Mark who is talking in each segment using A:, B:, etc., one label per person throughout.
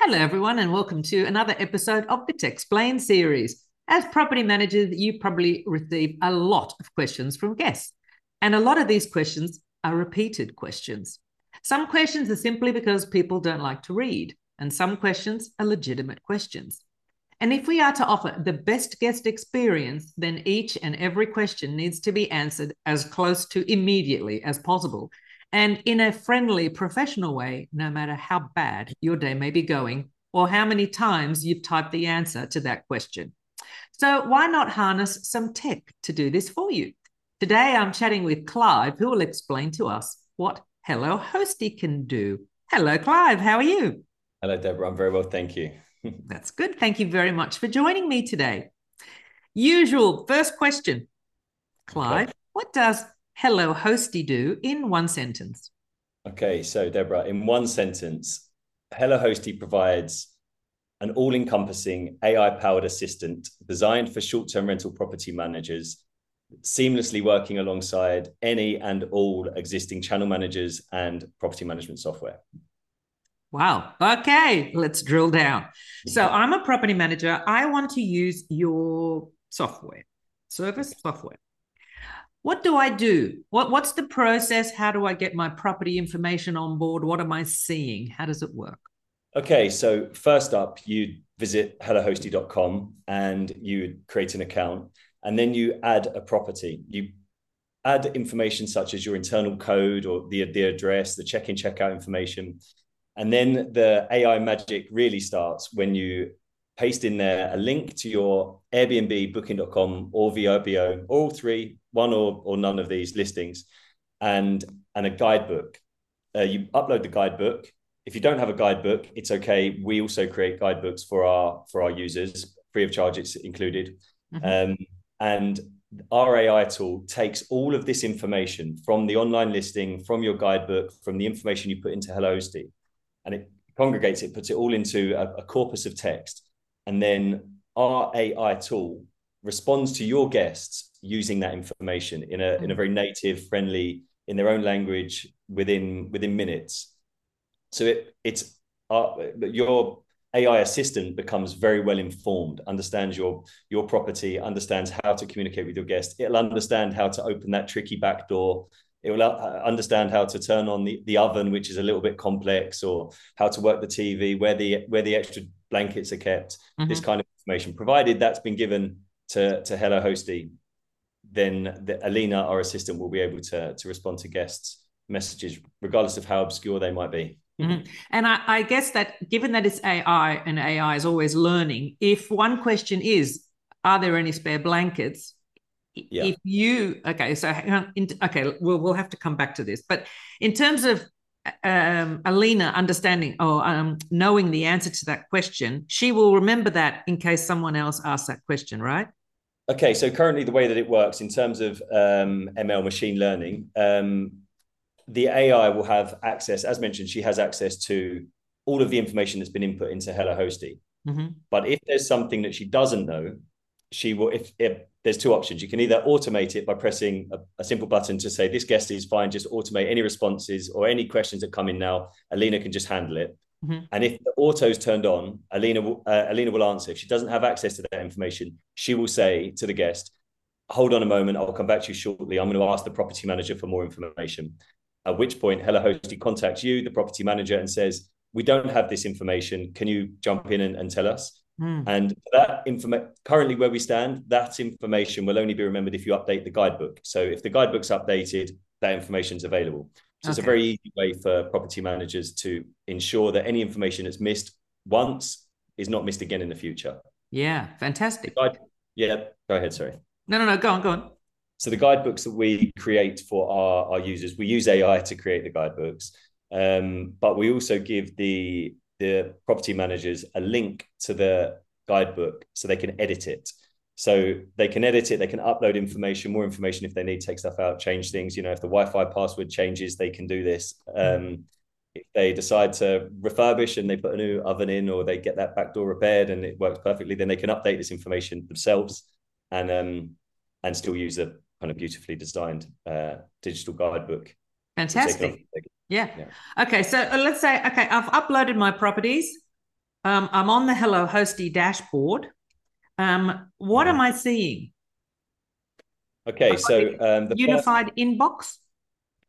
A: Hello, everyone, and welcome to another episode of the Techsplain series. As property managers, you probably receive a lot of questions from guests, and a lot of these questions are repeated questions. Some questions are simply because people don't like to read, and some questions are legitimate questions. And if we are to offer the best guest experience, then each and every question needs to be answered as close to immediately as possible and in a friendly, professional way, no matter how bad your day may be going or how many times you've typed the answer to that question. So, why not harness some tech to do this for you? Today, I'm chatting with Clive, who will explain to us what Hello Hosty can do. Hello, Clive. How are you?
B: Hello, Deborah. I'm very well. Thank you.
A: That's good. Thank you very much for joining me today. Usual first question Clive, okay. what does hello hosty do in one sentence?
B: Okay, so Deborah, in one sentence, Hello Hosty provides an all encompassing AI powered assistant designed for short term rental property managers, seamlessly working alongside any and all existing channel managers and property management software.
A: Wow. Okay, let's drill down. So, mm-hmm. I'm a property manager. I want to use your software, service software what do I do? What, what's the process? How do I get my property information on board? What am I seeing? How does it work?
B: Okay, so first up, you visit hellohosty.com and you create an account, and then you add a property. You add information such as your internal code or the, the address, the check in, check out information. And then the AI magic really starts when you paste in there a link to your Airbnb, booking.com, or VRBO, all three, one or, or none of these listings, and, and a guidebook. Uh, you upload the guidebook. If you don't have a guidebook, it's okay. We also create guidebooks for our for our users, free of charge. It's included, mm-hmm. um, and our AI tool takes all of this information from the online listing, from your guidebook, from the information you put into HelloHosty, and it congregates it, puts it all into a, a corpus of text and then our AI tool responds to your guests using that information in a in a very native, friendly, in their own language within within minutes. So it it's uh, your AI assistant becomes very well informed, understands your your property, understands how to communicate with your guest. It'll understand how to open that tricky back door. It will uh, understand how to turn on the, the oven, which is a little bit complex, or how to work the TV, where the where the extra blankets are kept, mm-hmm. this kind of information, provided that's been given to, to Hello Hosty, then the, Alina, our assistant, will be able to, to respond to guests' messages, regardless of how obscure they might be.
A: Mm-hmm. And I, I, guess that given that it's AI and AI is always learning, if one question is, are there any spare blankets? Yeah. If you okay, so okay, we'll we'll have to come back to this. But in terms of um, Alina understanding or um, knowing the answer to that question, she will remember that in case someone else asks that question, right?
B: Okay, so currently the way that it works in terms of um, ML machine learning, um, the AI will have access, as mentioned, she has access to all of the information that's been input into Hello Hosty. Mm-hmm. But if there's something that she doesn't know, she will if, if there's two options you can either automate it by pressing a, a, simple button to say this guest is fine just automate any responses or any questions that come in now alina can just handle it mm-hmm. and if the auto's turned on alina will uh, alina will answer if she doesn't have access to that information she will say to the guest hold on a moment i'll come back to you shortly i'm going to ask the property manager for more information at which point hello hosty contacts you the property manager and says we don't have this information can you jump in and, and tell us Mm. And that information, currently where we stand, that information will only be remembered if you update the guidebook. So if the guidebook's updated, that information is available. So okay. it's a very easy way for property managers to ensure that any information that's missed once is not missed again in the future.
A: Yeah, fantastic.
B: Guide, yeah, go ahead. Sorry.
A: No, no, no. Go on, go on.
B: So the guidebooks that we create for our, our users, we use AI to create the guidebooks, um, but we also give the the property managers a link to the guidebook so they can edit it. So they can edit it, they can upload information, more information if they need, take stuff out, change things. You know, if the Wi-Fi password changes, they can do this. Um, if they decide to refurbish and they put a new oven in, or they get that back door repaired and it works perfectly, then they can update this information themselves and um, and still use a kind of beautifully designed uh, digital guidebook.
A: Fantastic. Yeah. yeah. Okay. So uh, let's say, okay, I've uploaded my properties. um, I'm on the Hello Hosty dashboard. Um, what am I seeing?
B: Okay, so um, the first,
A: Unified inbox.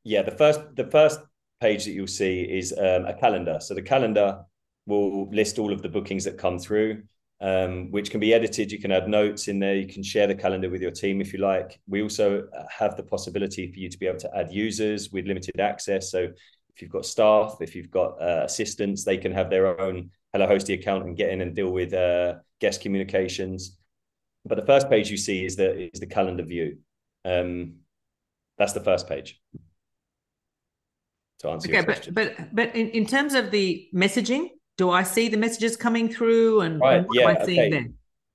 B: yeah, the first the first page that you'll see is um, a calendar. So the calendar will list all of the bookings that come through, um, which can be edited. You can add notes in there. You can share the calendar with your team if you like. We also have the possibility for you to be able to add users with limited access. So if you've got staff, if you've got uh, assistants, they can have their own Hello Hosty account and get in and deal with uh, guest communications. But the first page you see is the is the calendar view. Um, that's the first page. To answer
A: Okay,
B: your
A: but
B: question.
A: but but in, in terms of the messaging, do I see the messages coming through and,
B: Right,
A: and what
B: yeah,
A: am I seeing
B: okay.
A: there?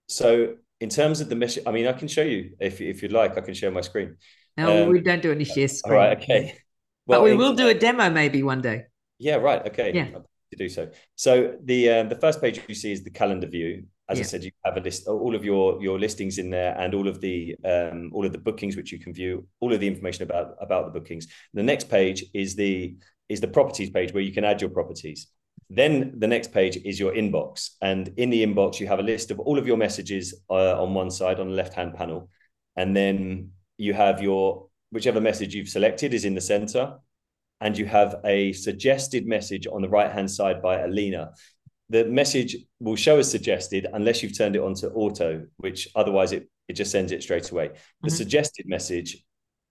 B: So in terms of the mission, I mean, I can show you if if you'd like. I can share my screen.
A: No,
B: Um,
A: we don't do any share screen.
B: right, okay.
A: But we
B: in-
A: will do a demo maybe one day.
B: Yeah, right. Okay.
A: Yeah.
B: To do so. So the um, the first page you see is the calendar view. As I said, you have a list, all of your your listings in there, and all of the um, all of the bookings which you can view, all of the information about about the bookings. The next page is the is the properties page where you can add your properties. Then the next page is your inbox, and in the inbox you have a list of all of your messages uh, on one side on the left hand panel, and then you have your whichever message you've selected is in the center and you have a suggested message on the right hand side by Alina. The message will show as suggested unless you've turned it on to auto, which otherwise it, it just sends it straight away. The
A: Mhm.
B: suggested message,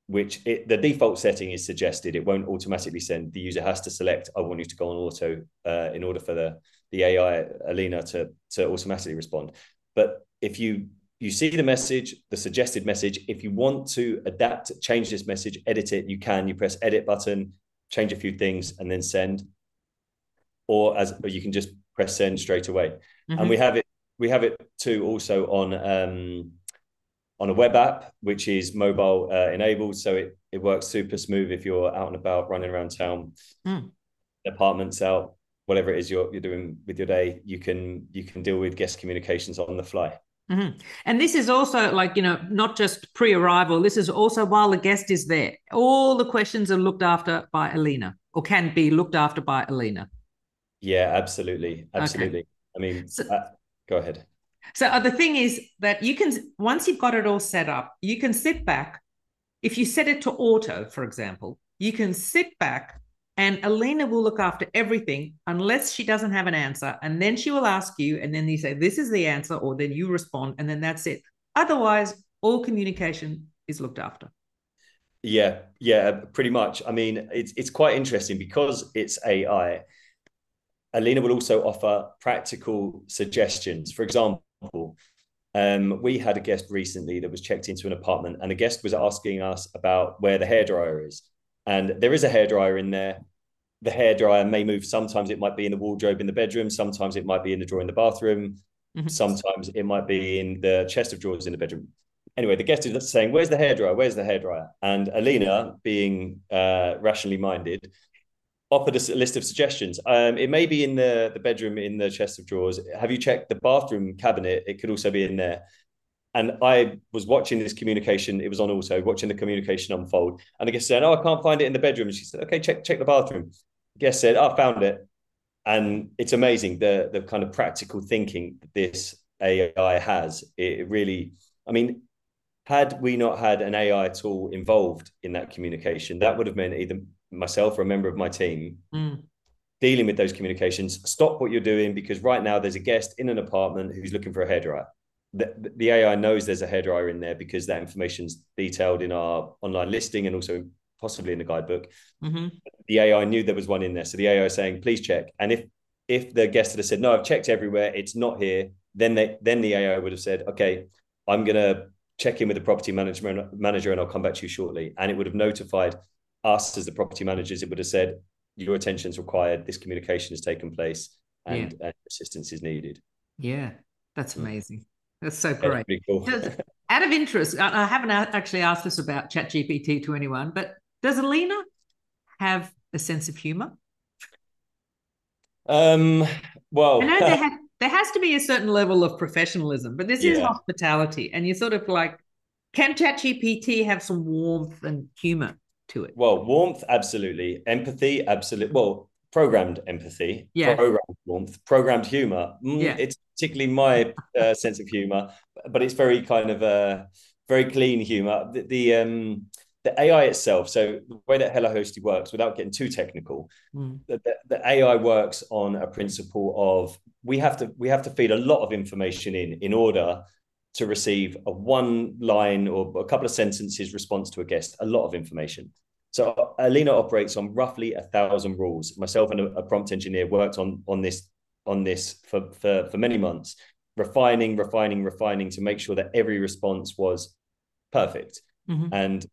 B: which it, the default setting is suggested, it won't automatically send. The user has to select, I want you to go on auto uh, in order for the, the AI Alina to, to automatically respond. But if you you see the message, the suggested message. If you want to adapt, change this message, edit it, you can. You press edit button, change a few things, and then send. Or as or you can just press send straight away.
A: Mhm.
B: And we have it. We have it too also on um, on a web app, which is mobile uh, enabled, so it it works super smooth if you're out and about, running around town,
A: Mm.
B: apartments out, whatever it is you're you're doing with your day. You can you can deal with guest communications on the fly.
A: Mhm. And this is also like, you know, not just pre arrival, this is also while the guest is there. All the questions are looked after by Alina or can be looked after by Alina.
B: Yeah, absolutely, absolutely. I mean,
A: So-
B: uh, go ahead.
A: So uh, the thing is that you can, once you've got it all set up, you can sit back. If you set it to auto, for example, you can sit back and Alina will look after everything unless she doesn't have an answer. And then she will ask you, and then you say, This is the answer, or then you respond, and then that's it. Otherwise, all communication is looked after.
B: Yeah, yeah, pretty much. I mean, it's it's quite interesting because it's AI. Alina will also offer practical suggestions. For example, um, we had a guest recently that was checked into an apartment, and a guest was asking us about where the hairdryer is. And there is a hairdryer in there. The hairdryer may move. Sometimes it might be in the wardrobe in the bedroom. Sometimes it might be in the drawer in the bathroom.
A: Mhm.
B: Sometimes it might be in the chest of drawers in the bedroom. Anyway, the guest is saying, "Where's the hairdryer? Where's the hairdryer?" And Alina, being uh, rationally minded, offered a list of suggestions. Um, it may be in the the bedroom in the chest of drawers. Have you checked the bathroom cabinet? It could also be in there. And I was watching this communication. It was on also watching the communication unfold. And I guess said, "Oh, I can't find it in the bedroom." And she said, "Okay, check check the bathroom." Guest said, "I found it." And it's amazing the the kind of practical thinking this AI has. It really, I mean, had we not had an AI tool involved in that communication, that would have meant either myself or a member of my team
A: Mm.
B: dealing with those communications. Stop what you're doing because right now there's a guest in an apartment who's looking for a hairdryer. The, the AI knows there's a hairdryer in there because that information's detailed in our online listing and also possibly in the guidebook.
A: hmm
B: The AI knew there was one in there, so the AI is saying, "Please check." And if if the guest had said, "No, I've checked everywhere, it's not here," then they then the AI would have said, "Okay, I'm gonna check in with the property manager manager and I'll come back to you shortly." And it would have notified us as the property managers. It would have said, "Your attention is required. This communication has taken place, and, and assistance is needed."
A: Yeah, that's
B: Mm.
A: amazing. That's so great.
B: cool.
A: Does- Out of interest, I I haven't actually asked this about ChatGPT to anyone, but does Alina have a sense of humor?
B: um. Well,
A: I know there, ha- there has to be a certain level of professionalism, but this is hospitality, and you're sort of like, can ChatGPT have some warmth and humor to it?
B: Well, warmth, absolutely. Empathy, absolutely. Well, programmed empathy,
A: yeah.
B: programmed warmth, programmed humor. Mm, yeah. It's particularly my uh, sense of humor, but it's very kind of uh, very clean humor. The, the um the AI itself, so the way that Hello Hosty works, without getting too technical, mm. the, the, AI works on a principle of we have to we have to feed a lot of information in in order to receive a one line or a couple of sentences response to a guest, a lot of information. So Alina operates on roughly a thousand rules. Myself and a, a prompt engineer worked on on this on this for, for for many months, refining, refining, refining to make sure that every response was perfect. Mm-hmm. And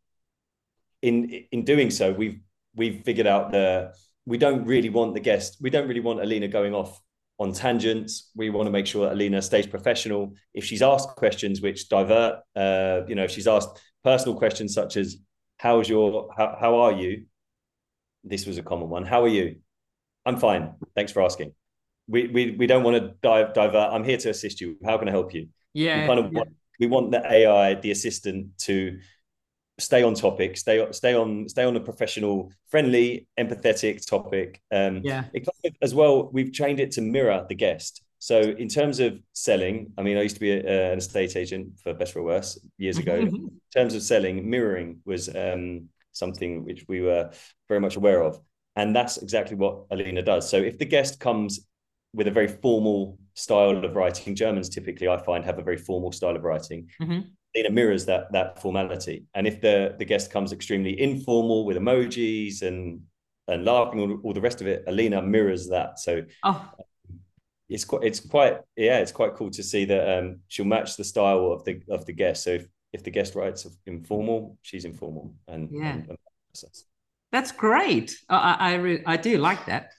B: in in doing so, we've we've figured out the we don't really want the guest, we don't really want Alina going off on tangents. We want to make sure that Alina stays professional. If she's asked questions which divert, uh, you know, if she's asked personal questions such as how's your how, how are you? This was a common one. How are you? I'm fine. Thanks for asking. We we, we don't want to dive divert. I'm here to assist you. How can i help you?
A: Yeah
B: we kind of
A: yeah.
B: want, we want the ai the assistant to stay on topic stay stay on stay on a professional friendly empathetic topic. Um
A: yeah.
B: it, as well we've trained it to mirror the guest so in terms of selling, I mean, I used to be a, an estate agent for better or Worse years ago. in terms of selling, mirroring was um, something which we were very much aware of, and that's exactly what Alina does. So if the guest comes with a very formal style of writing, Germans typically I find have a very formal style of writing. Mm-hmm. Alina mirrors that that formality, and if the the guest comes extremely informal with emojis and and laughing all, all the rest of it, Alina mirrors that. So
A: oh
B: it's quite it's quite yeah it's quite cool to see that um, she'll match the style of the of the guest. So if, if the guest writes informal, she's informal, and
A: yeah, and, and that's great. I I, re- I do like that.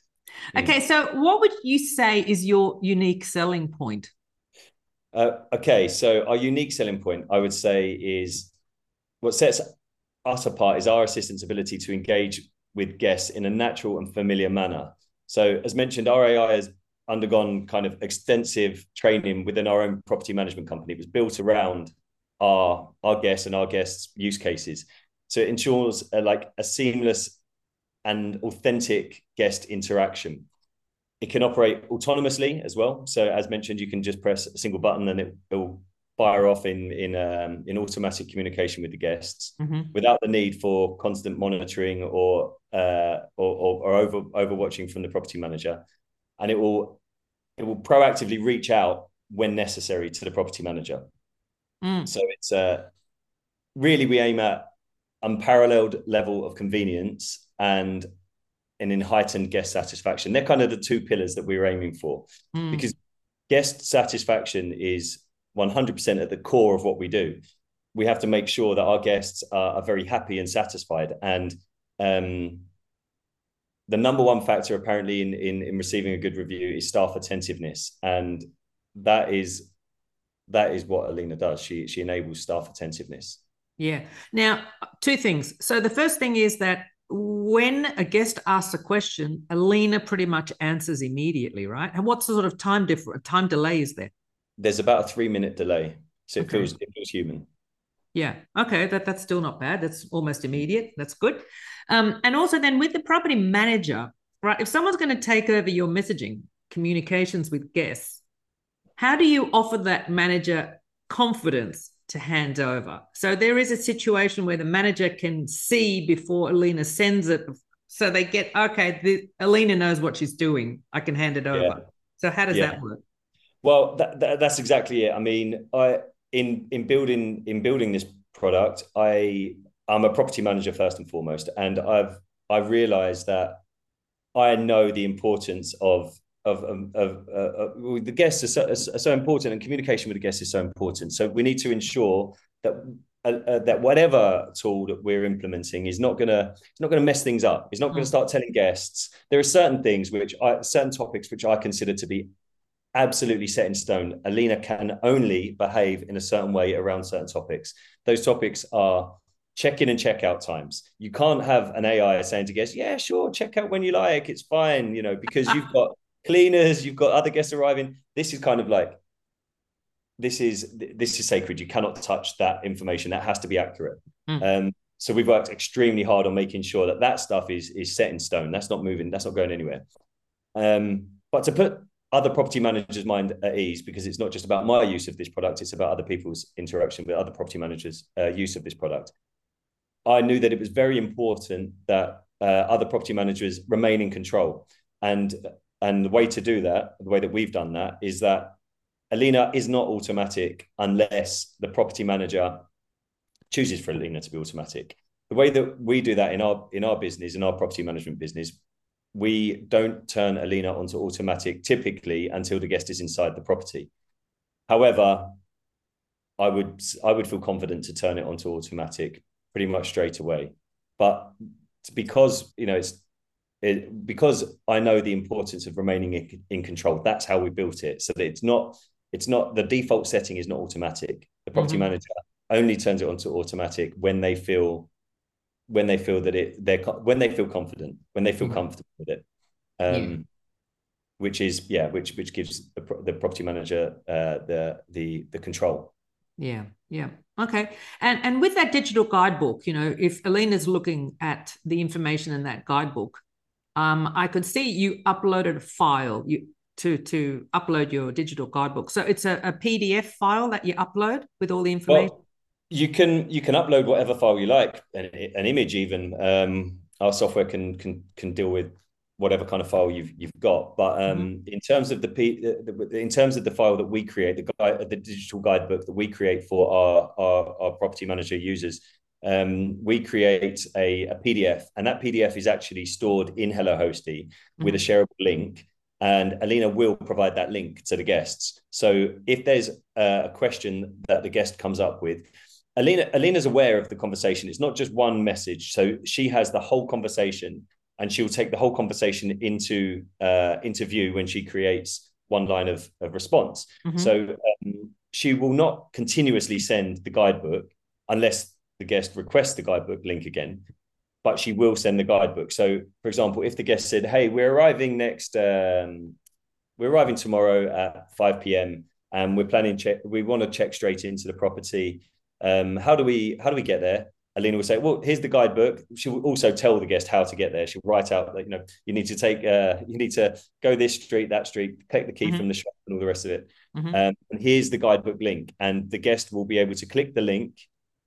A: Mm. Okay, so what would you say is your unique selling point?
B: Uh, okay, so our unique selling point, I would say, is what sets us apart is our assistant's ability to engage with guests in a natural and familiar manner. So, as mentioned, our AI is undergone kind of extensive training within our own property management company. It was built around our our guests and our guests' use cases. So it ensures a, like a seamless and authentic guest interaction. It can operate autonomously as well. So as mentioned, you can just press a single button and it will fire off in in um, in automatic communication with the guests mm-hmm. without the need for constant monitoring or uh, or, or, or over overwatching from the property manager and it will it will proactively reach out when necessary to the property manager. Mm. So it's uh, really we aim at unparalleled level of convenience and and in heightened guest satisfaction. They're kind of the two pillars that we're aiming for mm. because guest satisfaction is 100% at the core of what we do. We have to make sure that our guests are, are very happy and satisfied. And um, the number one factor apparently in, in in receiving a good review is staff attentiveness. And that is that is what alina does. She she enables staff attentiveness.
A: Yeah. Now two things. So the first thing is that when a guest asks a question alina pretty much answers immediately right? And what's the sort of time different time delay is there?
B: There's about a three minute delay. So it okay. feels it feels human
A: yeah okay that that's still not bad that's almost immediate that's good um, and also then with the property manager, right? If someone's going to take over your messaging, communications with guests, how do you offer that manager confidence to hand over? So there is a situation where the manager can see before Alina sends it. So they get, okay, the, Alina knows what she's doing. I can hand it over. Yeah. So how does yeah. that work?
B: Well, that, that, that's exactly it. I mean, I in in building in building this product, I I'm a property manager first and foremost, and I've I've realised that I know the importance of of, of, of uh, the guests are so, are so, important, and communication with the guests is so important. So we need to ensure that uh, uh, that whatever tool that we're implementing is not gonna it's not gonna mess things up. It's not gonna mm. start telling guests there are certain things which I certain topics which I consider to be absolutely set in stone. Alina can only behave in a certain way around certain topics. Those topics are check in and check out times. You can't have an AI saying to guests, yeah, sure, check out when you like, it's fine, you know, because you've got cleaners, you've got other guests arriving. This is kind of like, this is this is sacred. You cannot touch that information. That has to be accurate. Mm. Um, so we've worked extremely hard on making sure that that stuff is is set in stone. That's not moving. That's not going anywhere. Um, but to put other property managers' mind at ease, because it's not just about my use of this product; it's about other people's interaction with other property managers' uh, use of this product. I knew that it was very important that uh, other property managers remain in control, and and the way to do that, the way that we've done that, is that Alina is not automatic unless the property manager chooses for Alina to be automatic. The way that we do that in our in our business, in our property management business, we don't turn Alina onto automatic typically until the guest is inside the property. However, I would I would feel confident to turn it onto automatic pretty much straight away. But because you know it's it, because I know the importance of remaining in, in, control. That's how we built it, so that it's not it's not the default setting is not automatic. The property mm-hmm. manager only turns it onto automatic when they feel when they feel that it they're when they feel confident when they feel mm-hmm. comfortable with it. Um yeah. which is yeah which which gives the, the property manager uh the the the control.
A: Yeah yeah. Okay. And and with that digital guidebook you know if alina's looking at the information in that guidebook um i could see you uploaded a file you to to upload your digital guidebook. So it's a, a pdf file that you upload with all the information? well,
B: you can you can upload whatever file you like, an, an image even. Um, our software can can can deal with whatever kind of file you've you've got. But um, mm-hmm. in terms of the, P, the, in terms of the file that we create, the guide, the digital guidebook that we create for our our, our property manager users, um, we create a, a, PDF, and that PDF is actually stored in Hello Hosty mm-hmm. with a mm-hmm. shareable link. And Alina will provide that link to the guests. So if there's a question that the guest comes up with, Alina Alina's aware of the conversation. It's not just one message. So she has the whole conversation and she'll take the whole conversation into uh, into view when she creates one line of, of response. Mm-hmm. So um, she will not continuously send the guidebook unless the guest requests the guidebook link again, but she will send the guidebook. So, for example, if the guest said, "Hey, we're arriving next, um, we're arriving tomorrow at five p.m. and we're planning check, we want to check straight into the property." Um, how do we how do we get there? Alina will say, "Well, here's the guidebook." She will also tell the guest how to get there. She'll write out, that you know, you need to take, uh, you need to go this street, that street, take the key mm-hmm. from the shop, and all the rest of it. Mm-hmm. Um, and here's the guidebook link, and the guest will be able to click the link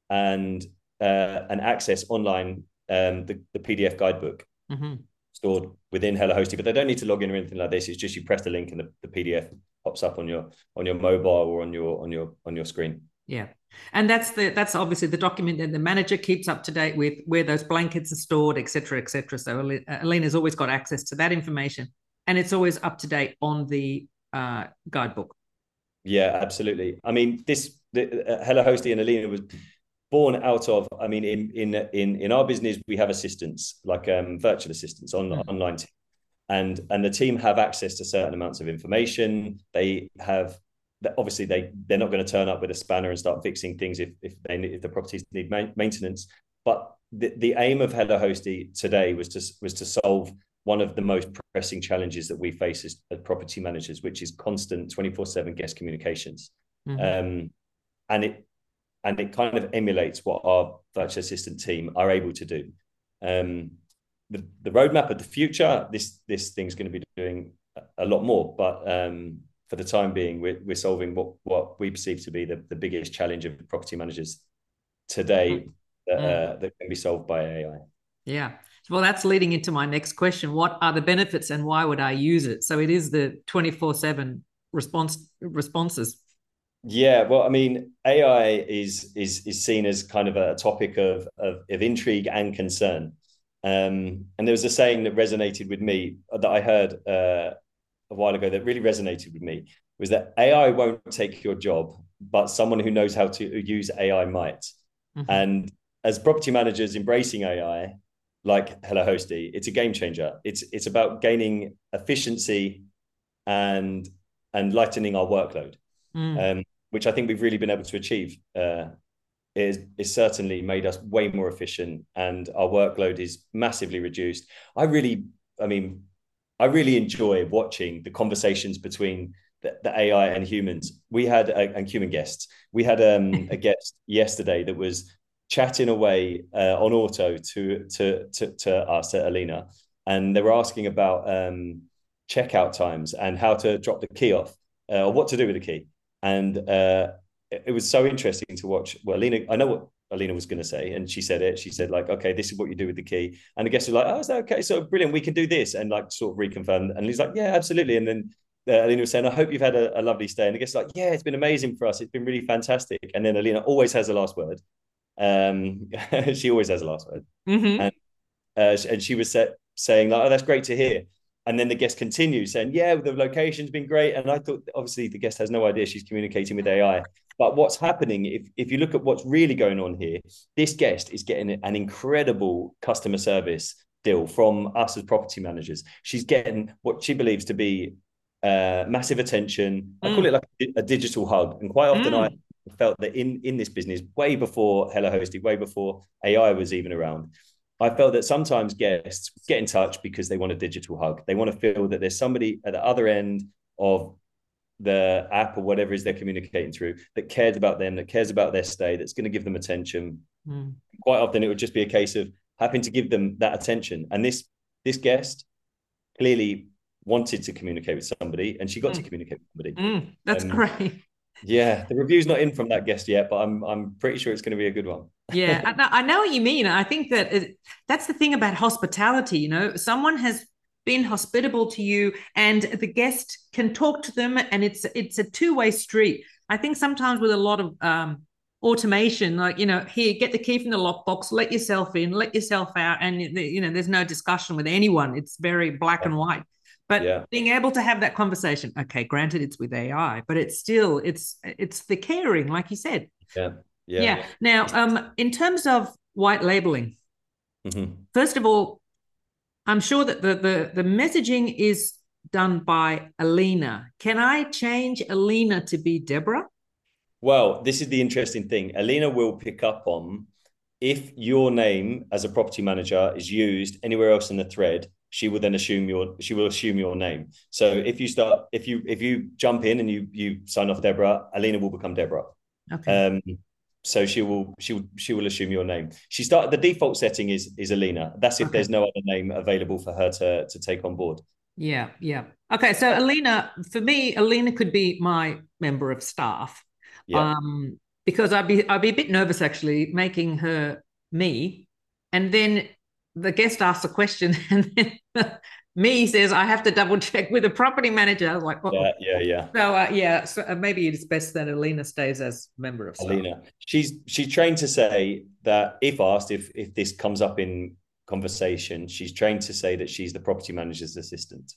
B: and uh, and access online um, the, the PDF guidebook mm-hmm. stored within Hello Hosty. But they don't need to log in or anything like this. It's just you press the link and the, the PDF pops up on your on your mobile or on your on your on your screen.
A: Yeah. And that's the that's obviously the document that the manager keeps up to date with where those blankets are stored, etc., etc. So Alina's always got access to that information, and it's always up to date on the uh, guidebook.
B: Yeah, absolutely. I mean, this the, uh, Hello Hosty and Alina was born out of. I mean, in in in in our business, we have assistants like um, virtual assistants on mm. online. Team. And and the team have access to certain amounts of information. They have obviously they they're not going to turn up with a spanner and start fixing things if if they if the properties need maintenance. But the, the aim of Hello Hosty today was to was to solve one of the most pressing challenges that we face as, as property managers, which is constant twenty four seven guest communications, mm-hmm. um, and it and it kind of emulates what our virtual assistant team are able to do. Um, the, the roadmap of the future, this this thing's going to be doing a lot more, but um, for the time being, we're, we're solving what, what we perceive to be the, the biggest challenge of property managers today that, mm. uh, that can be solved by AI.
A: Yeah. Well, that's leading into my next question. What are the benefits and why would I use it? So it is the 24 7 response responses.
B: Yeah, well, I mean, AI is is is seen as kind of a topic of of, of intrigue and concern. Um, and there was a saying that resonated with me that I heard uh, a while ago that really resonated with me was that AI won't take your job, but someone who knows how to use AI might. Mm-hmm. And as property managers embracing AI, like Hello Hosty, it's a game changer. It's it's about gaining efficiency and and lightening our workload, mm. um, which I think we've really been able to achieve. Uh, is is certainly made us way more efficient, and our workload is massively reduced. I really, I mean, I really enjoy watching the conversations between the, the AI and humans. We had uh, and human guests. We had um, a guest yesterday that was chatting away uh, on auto to to to, to us at Alina, and they were asking about um, checkout times and how to drop the key off uh, or what to do with the key. And uh, it, it, was so interesting to watch. Well, Alina, I know what Alina was going to say, and she said it. She said like, "Okay, this is what you do with the key." And the guest was like, "Oh, is that okay? So brilliant. We can do this." And like sort of reconfirmed. And he's like, "Yeah, absolutely." And then uh, Alina was saying, "I hope you've had a, a lovely stay." And the guest like, "Yeah, it's been amazing for us. It's been really fantastic." And then Alina always has the last word. Um, she always has the last word.
A: Mm-hmm.
B: And uh, and she was set, saying like, "Oh, that's great to hear." And then the guest continues saying, "Yeah, the location's been great." And I thought, obviously, the guest has no idea she's communicating with AI. But what's happening, if if you look at what's really going on here, this guest is getting an incredible customer service deal from us as property managers. She's getting what she believes to be uh, massive attention. Mm. I call mm. it like a digital hug, and quite often mm. I felt that in in this business, way before Hello Hosty, way before AI was even around, I felt that sometimes guests get in touch because they want a digital hug. They want to feel that there's somebody at the other end of the app or whatever is they're communicating through that cares about them, that cares about their stay, that's going to give them attention.
A: Mm.
B: Quite often, it would just be a case of having to give them that attention. And this this guest clearly wanted to communicate with somebody, and she got mm. to communicate with somebody.
A: Mm, that's um, great.
B: Yeah, the review's not in from that guest yet, but I'm I'm pretty sure it's going to be a good one.
A: yeah, I, I, know what you mean. I think that it, that's the thing about hospitality. You know, someone has been hospitable to you, and the guest can talk to them, and it's it's a two way street. I think sometimes with a lot of um, automation, like you know, here get the key from the lockbox, let yourself in, let yourself out, and you know, there's no discussion with anyone. It's very black and white. But yeah. being able to have that conversation, okay, granted it's with AI, but it's still it's it's the caring, like you said.
B: Yeah. Yeah.
A: Yeah. Now, um, in terms of white labeling,
B: mm-hmm.
A: first of all, I'm sure that the the the messaging is done by Alina. Can I change Alina to be Deborah?
B: Well, this is the interesting thing. Alina will pick up on if your name as a property manager is used anywhere else in the thread, she will then assume your she will assume your name. So if you start if you if you jump in and you you sign off Deborah, Alina will become Deborah.
A: Okay.
B: Um, so she will she will she will assume your name. She start the default setting is is Alina. That's if okay. there's no other name available for her to to take on board.
A: Yeah, yeah. Okay, so Alina, for me, Alina could be my member of staff.
B: Yeah.
A: Um, because I'd be I'd be a bit nervous actually making her me, and then the guest asks a question and then me says I have to double check with the property manager. I was like,
B: yeah, yeah, yeah.
A: So uh, yeah, so uh, maybe it's best that Alina stays as member of staff.
B: Alina, she's she's trained to say that if asked if if this comes up in conversation, she's trained to say that she's the property manager's assistant.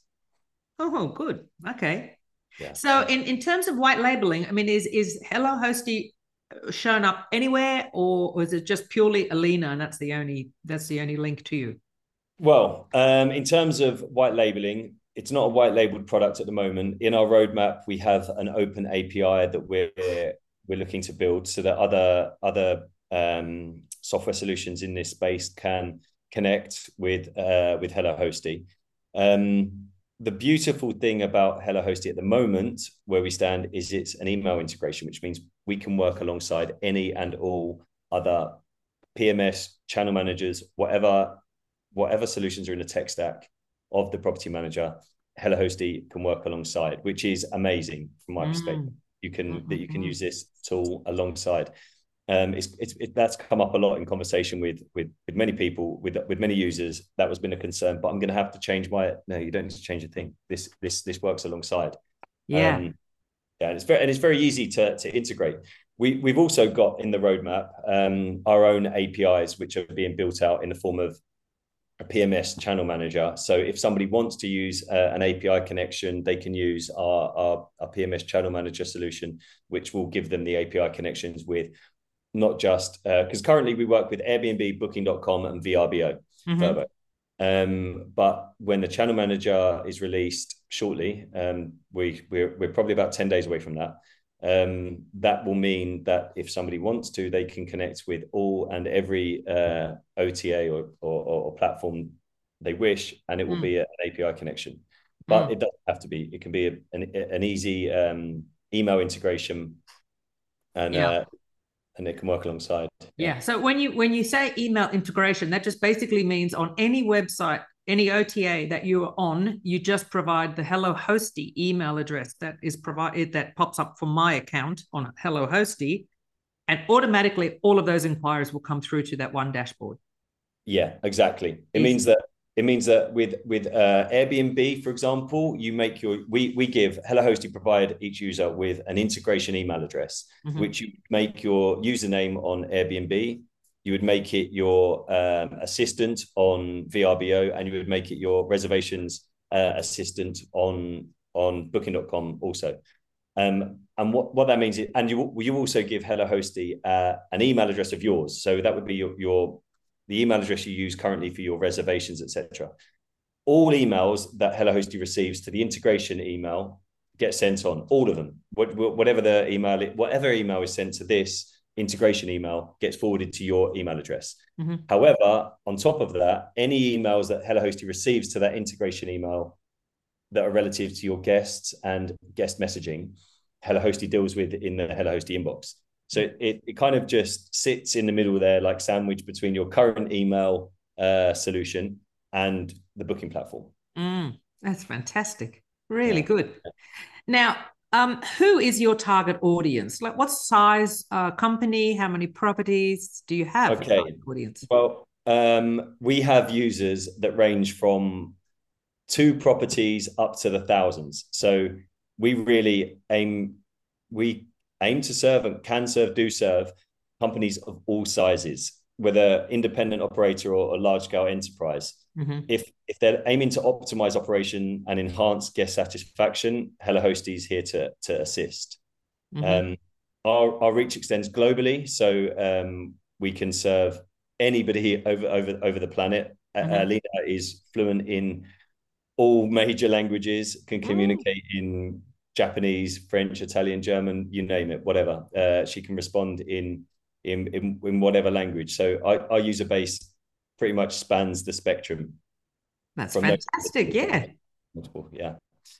A: Oh, good. Okay.
B: Yeah.
A: So in in terms of white labeling, I mean, is is Hello Hosty shown up anywhere, or, or is it just purely Alina, and that's the only that's the only link to you?
B: Well, um, in terms of white labeling, it's not a white labeled product at the moment. In our roadmap, we have an open API that we're we're looking to build so that other other um, software solutions in this space can connect with uh, with Hello Hosty. Um, the beautiful thing about Hello Hosty at the moment, where we stand, is it's an email integration, which means we can work alongside any and all other PMS channel managers, whatever whatever solutions are in the tech stack of the property manager. Hello Hosty can work alongside, which is amazing from my mm. perspective. You can mm-hmm. that you can use this tool alongside um, it's, it's it, that's come up a lot in conversation with with with many people with with many users that was been a concern but i'm going to have to change my no you don't need to change a thing this this this works alongside
A: yeah um,
B: yeah and it's very and it's very easy to to integrate we we've also got in the roadmap um, our own apis which are being built out in the form of a PMS channel manager. So if somebody wants to use uh, an API connection, they can use our, our, our, PMS channel manager solution, which will give them the API connections with not just because uh, currently we work with Airbnb, Booking.com, and VRBO.
A: Mm-hmm.
B: Um, but when the channel manager is released shortly, um, we we're, we're probably about ten days away from that. Um, that will mean that if somebody wants to, they can connect with all and every uh, OTA or, or, or, platform they wish, and it will mm. be an API connection. But mm. it doesn't have to be. It can be a, an, an easy um, email integration, and yeah. uh, and it can work alongside.
A: Yeah. yeah. So when you when you say email integration, that just basically means on any website, any OTA that you're on, you just provide the Hello Hosty email address that is provided that pops up for my account on Hello Hosty, and automatically all of those inquiries will come through to that one dashboard.
B: Yeah, exactly. It Easy. means that it means that with with uh, Airbnb, for example, you make your we we give HelloHosty. You provide each user with an integration email address, mm-hmm. which you make your username on Airbnb. You would make it your um, assistant on VRBO, and you would make it your reservations uh, assistant on on Booking.com also. Um, and what, what that means is, and you you also give HelloHosty uh, an email address of yours. So that would be your, your the email address you use currently for your reservations, etc. All emails that HelloHosty receives to the integration email get sent on all of them. Whatever the email, whatever email is sent to this integration email gets forwarded to your email address. Mm-hmm. However, on top of that, any emails that HelloHosty receives to that integration email that are relative to your guests and guest messaging, HelloHosty deals with in the HelloHosty inbox. So it, it kind of just sits in the middle there, like sandwich between your current email uh, solution and the booking platform.
A: Mm, that's fantastic. Really yeah. good. Now, um, who is your target audience? Like, what size uh, company? How many properties do you have?
B: Okay. Audience. Well, um, we have users that range from two properties up to the thousands. So we really aim we aim to serve and can serve, do serve companies of all sizes, whether independent operator or a large scale enterprise. Mm-hmm. If if they're aiming to optimize operation and enhance guest satisfaction, HelloHosty is here to to assist. Mm-hmm. Um, our our reach extends globally, so um, we can serve anybody over over over the planet. Mm-hmm. Uh, Alina is fluent in all major languages, can communicate Ooh. in Japanese, French, Italian, German, you name it, whatever. Uh, she can respond in, in in in whatever language. So our, our user base pretty much spans the spectrum.
A: That's fantastic. Yeah.
B: Multiple. Yeah.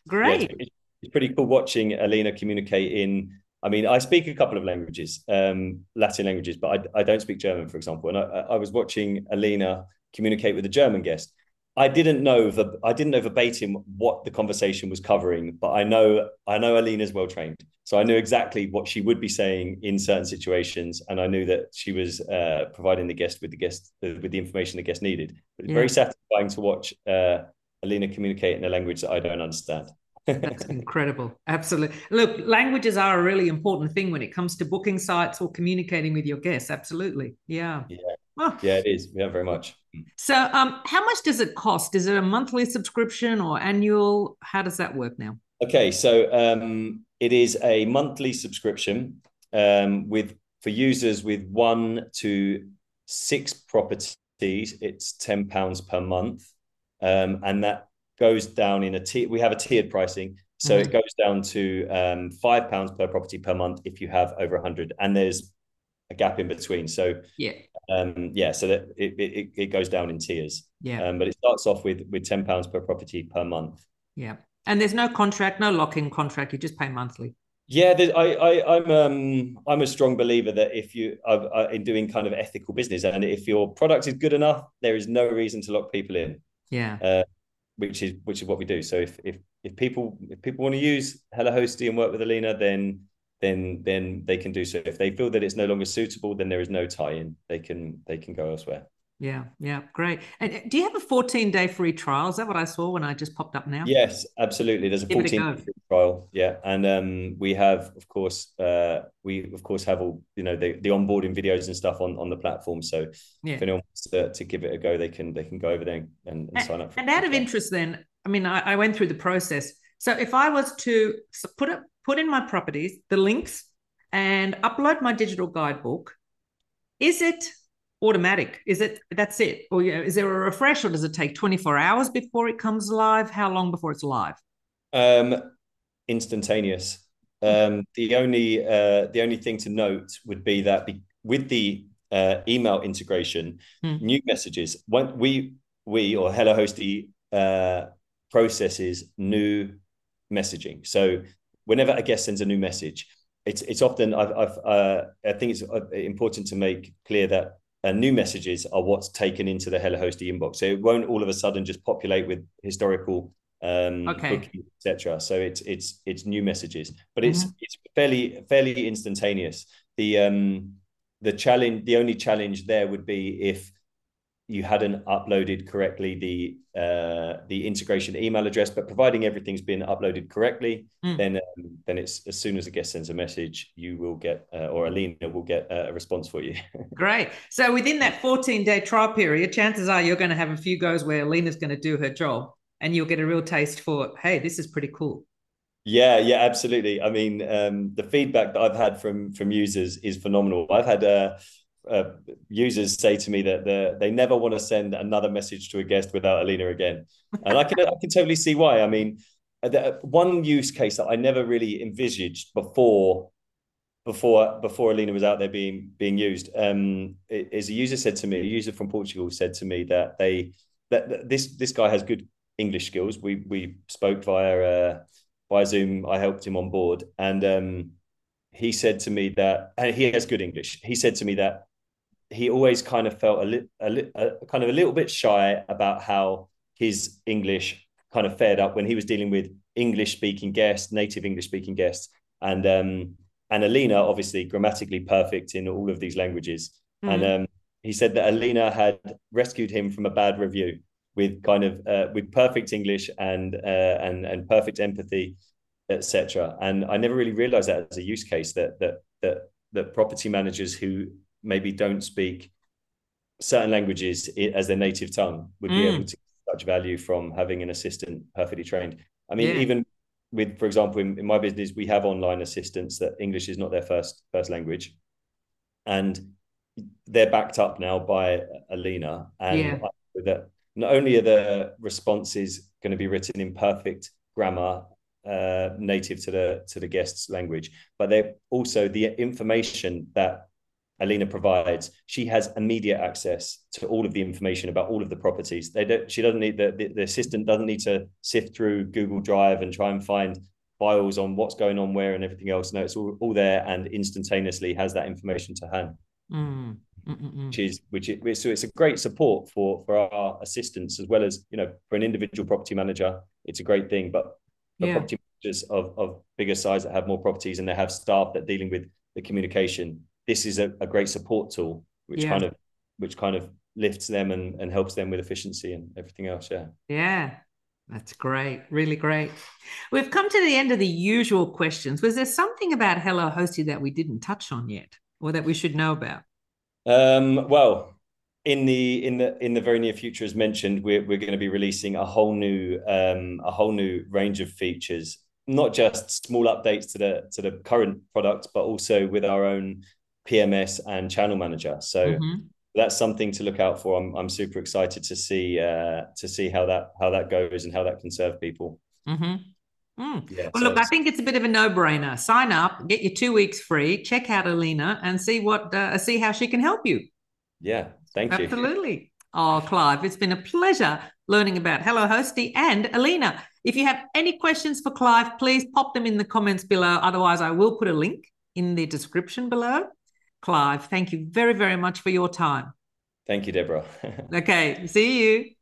A: Great.
B: Yeah, it's, it's, pretty cool watching Alina communicate in. I mean, I speak a couple of languages, um, Latin languages, but I, I don't speak German, for example. And I, I was watching Alina communicate with a German guest, I didn't know the I didn't know verbatim what the conversation was covering, but I know I know Alina's well trained, so I knew exactly what she would be saying in certain situations, and I knew that she was uh, providing the guest with the guest uh, with the information the guest needed. But it's yeah. very satisfying to watch uh, Alina communicate in a language that I don't understand.
A: That's incredible. Absolutely. Look, languages are a really important thing when it comes to booking sites or communicating with your guests. Absolutely. Yeah.
B: Yeah. Oh. Yeah, it is. Yeah, very much.
A: So, um, how much does it cost? Is it a monthly subscription or annual? How does that work now?
B: Okay, so um, it is a monthly subscription um, with for users with one to six properties. It's ten pounds per month, um, and that goes down in a tier. We have a tiered pricing, so mm-hmm. it goes down to um, five pounds per property per month if you have over hundred, and there's a gap in between. So
A: yeah,
B: um, yeah, so that it, it it goes down in tiers.
A: Yeah,
B: um, but it starts off with with ten pounds per property per month.
A: Yeah, and there's no contract, no lock-in contract. You just pay monthly.
B: Yeah, I, I, I'm, um, I'm a strong believer that if you are, are in doing kind of ethical business, and if your product is good enough, there is no reason to lock people in.
A: Yeah. Uh,
B: which is which is what we do. So if if if people if people want to use Hello Hosty and work with Alina, then then then they can do so. If they feel that it's no longer suitable, then there is no tie-in. They can they can go elsewhere.
A: Yeah, yeah, great. And uh, do you have a 14 day free trial? Is that what I saw when I just popped up now?
B: Yes, absolutely. There's a 14 day free trial. Yeah, and um, we have, of course, uh, we of course have all you know the, the onboarding videos and stuff on on the platform. So yeah. if anyone wants to, to, give it a go, they can they can go over there and, and, and sign up.
A: and out of interest, then, I mean, I, I went through the process. So if I was to put it put in my properties, the links, and upload my digital guidebook, is it automatic? Is it that's it? Or you know, is there a refresh or does it take 24 hours before it comes live? How long before it's live?
B: Um, instantaneous. Um, the only uh, the only thing to note would be that be, with the uh, email integration, hmm. new messages. When we we or Hello HelloHosty uh, processes new messaging. So whenever a guest sends a new message, it's it's often I've, I've uh, I think it's uh, important to make clear that uh, new messages are what's taken into the Hello Hosty inbox. So it won't all of a sudden just populate with historical um
A: okay.
B: etc. So it's it's it's new messages, but it's
A: Mhm.
B: it's fairly fairly instantaneous. The um the challenge the only challenge there would be if you hadn't uploaded correctly the uh, the integration email address, but providing everything's been uploaded correctly,
A: Mm.
B: then um, then it's as soon as a guest sends a message, you will get uh, or Alina will get uh, a response for you.
A: Great. So within that 14 day trial period, chances are you're going to have a few goes where Alina's going to do her job and you'll get a real taste for, hey, this is pretty cool.
B: Yeah, yeah, absolutely. I mean, um, the feedback that I've had from from users is phenomenal. I've had uh, uh, users say to me that they never want to send another message to a guest without Alina again, and I can I can totally see why. I mean, uh, the, one use case that I never really envisaged before before before Alina was out there being being used um, is a user said to me, a user from Portugal said to me that they that, that this this guy has good English skills. We we spoke via. Uh, by Zoom, I helped him on board, and um, he said to me that he has good English. He said to me that he always kind of felt a, li- a, li- a kind of a little bit shy about how his English kind of fared up when he was dealing with English speaking guests, native English speaking guests, and um, and Alina obviously grammatically perfect in all of these languages,
A: Mm.
B: and um, he said that Alina had rescued him from a bad review with kind of uh, with perfect English and uh, and and perfect empathy, etc. And I never really realized that as a use case that that that that property managers who maybe don't speak certain languages as their native tongue would be
A: Mm.
B: able to get such value from having an assistant perfectly trained. I mean,
A: Yeah.
B: even with, for example, in, in my business, we have online assistants that English is not their first first language, and they're backed up now by Alina, and
A: Yeah.
B: That not only are the responses going to be written in perfect grammar uh, native to the to the guest's language, but they're also the information that Alina provides. She has immediate access to all of the information about all of the properties. They don't. She doesn't need the the, the assistant doesn't need to sift through Google Drive and try and find files on what's going on where and everything else. No, it's all, all there and instantaneously has that information to hand
A: Mm. mm, mm, mm.
B: Which is which is so it's a great support for for our assistants as well as you know for an individual property manager it's a great thing but for
A: Yeah.
B: property managers of of bigger size that have more properties and they have staff that are dealing with the communication this is a, a great support tool which
A: Yeah.
B: kind of which kind of lifts them and, and helps them with efficiency and everything else yeah
A: Yeah, that's great. Really great. We've come to the end of the usual questions. Was there something about Hello Hosty that we didn't touch on yet or that we should know about?
B: Um, well, in the in the in the very near future, as mentioned, we're we're going to be releasing a whole new um, a whole new range of features, not just small updates to the to the current product, but also with our own PMS and channel manager. So
A: Mhm.
B: that's something to look out for. I'm I'm super excited to see uh, to see how that how that goes and how that can serve people.
A: Mhm. Mm.
B: Yeah.
A: Well,
B: so
A: look, I think it's a bit of a no-brainer. Sign up, get your two weeks free, check out Alina, and see what uh, see how she can help you.
B: yeah. Thank you.
A: Absolutely. Oh, Clive, it's been a pleasure learning about Hello Hosty and Alina. If you have any questions for Clive, please pop them in the comments below. Otherwise, I will put a link in the description below. Clive, thank you very, very much for your time.
B: Thank you, Deborah.
A: Okay, see you.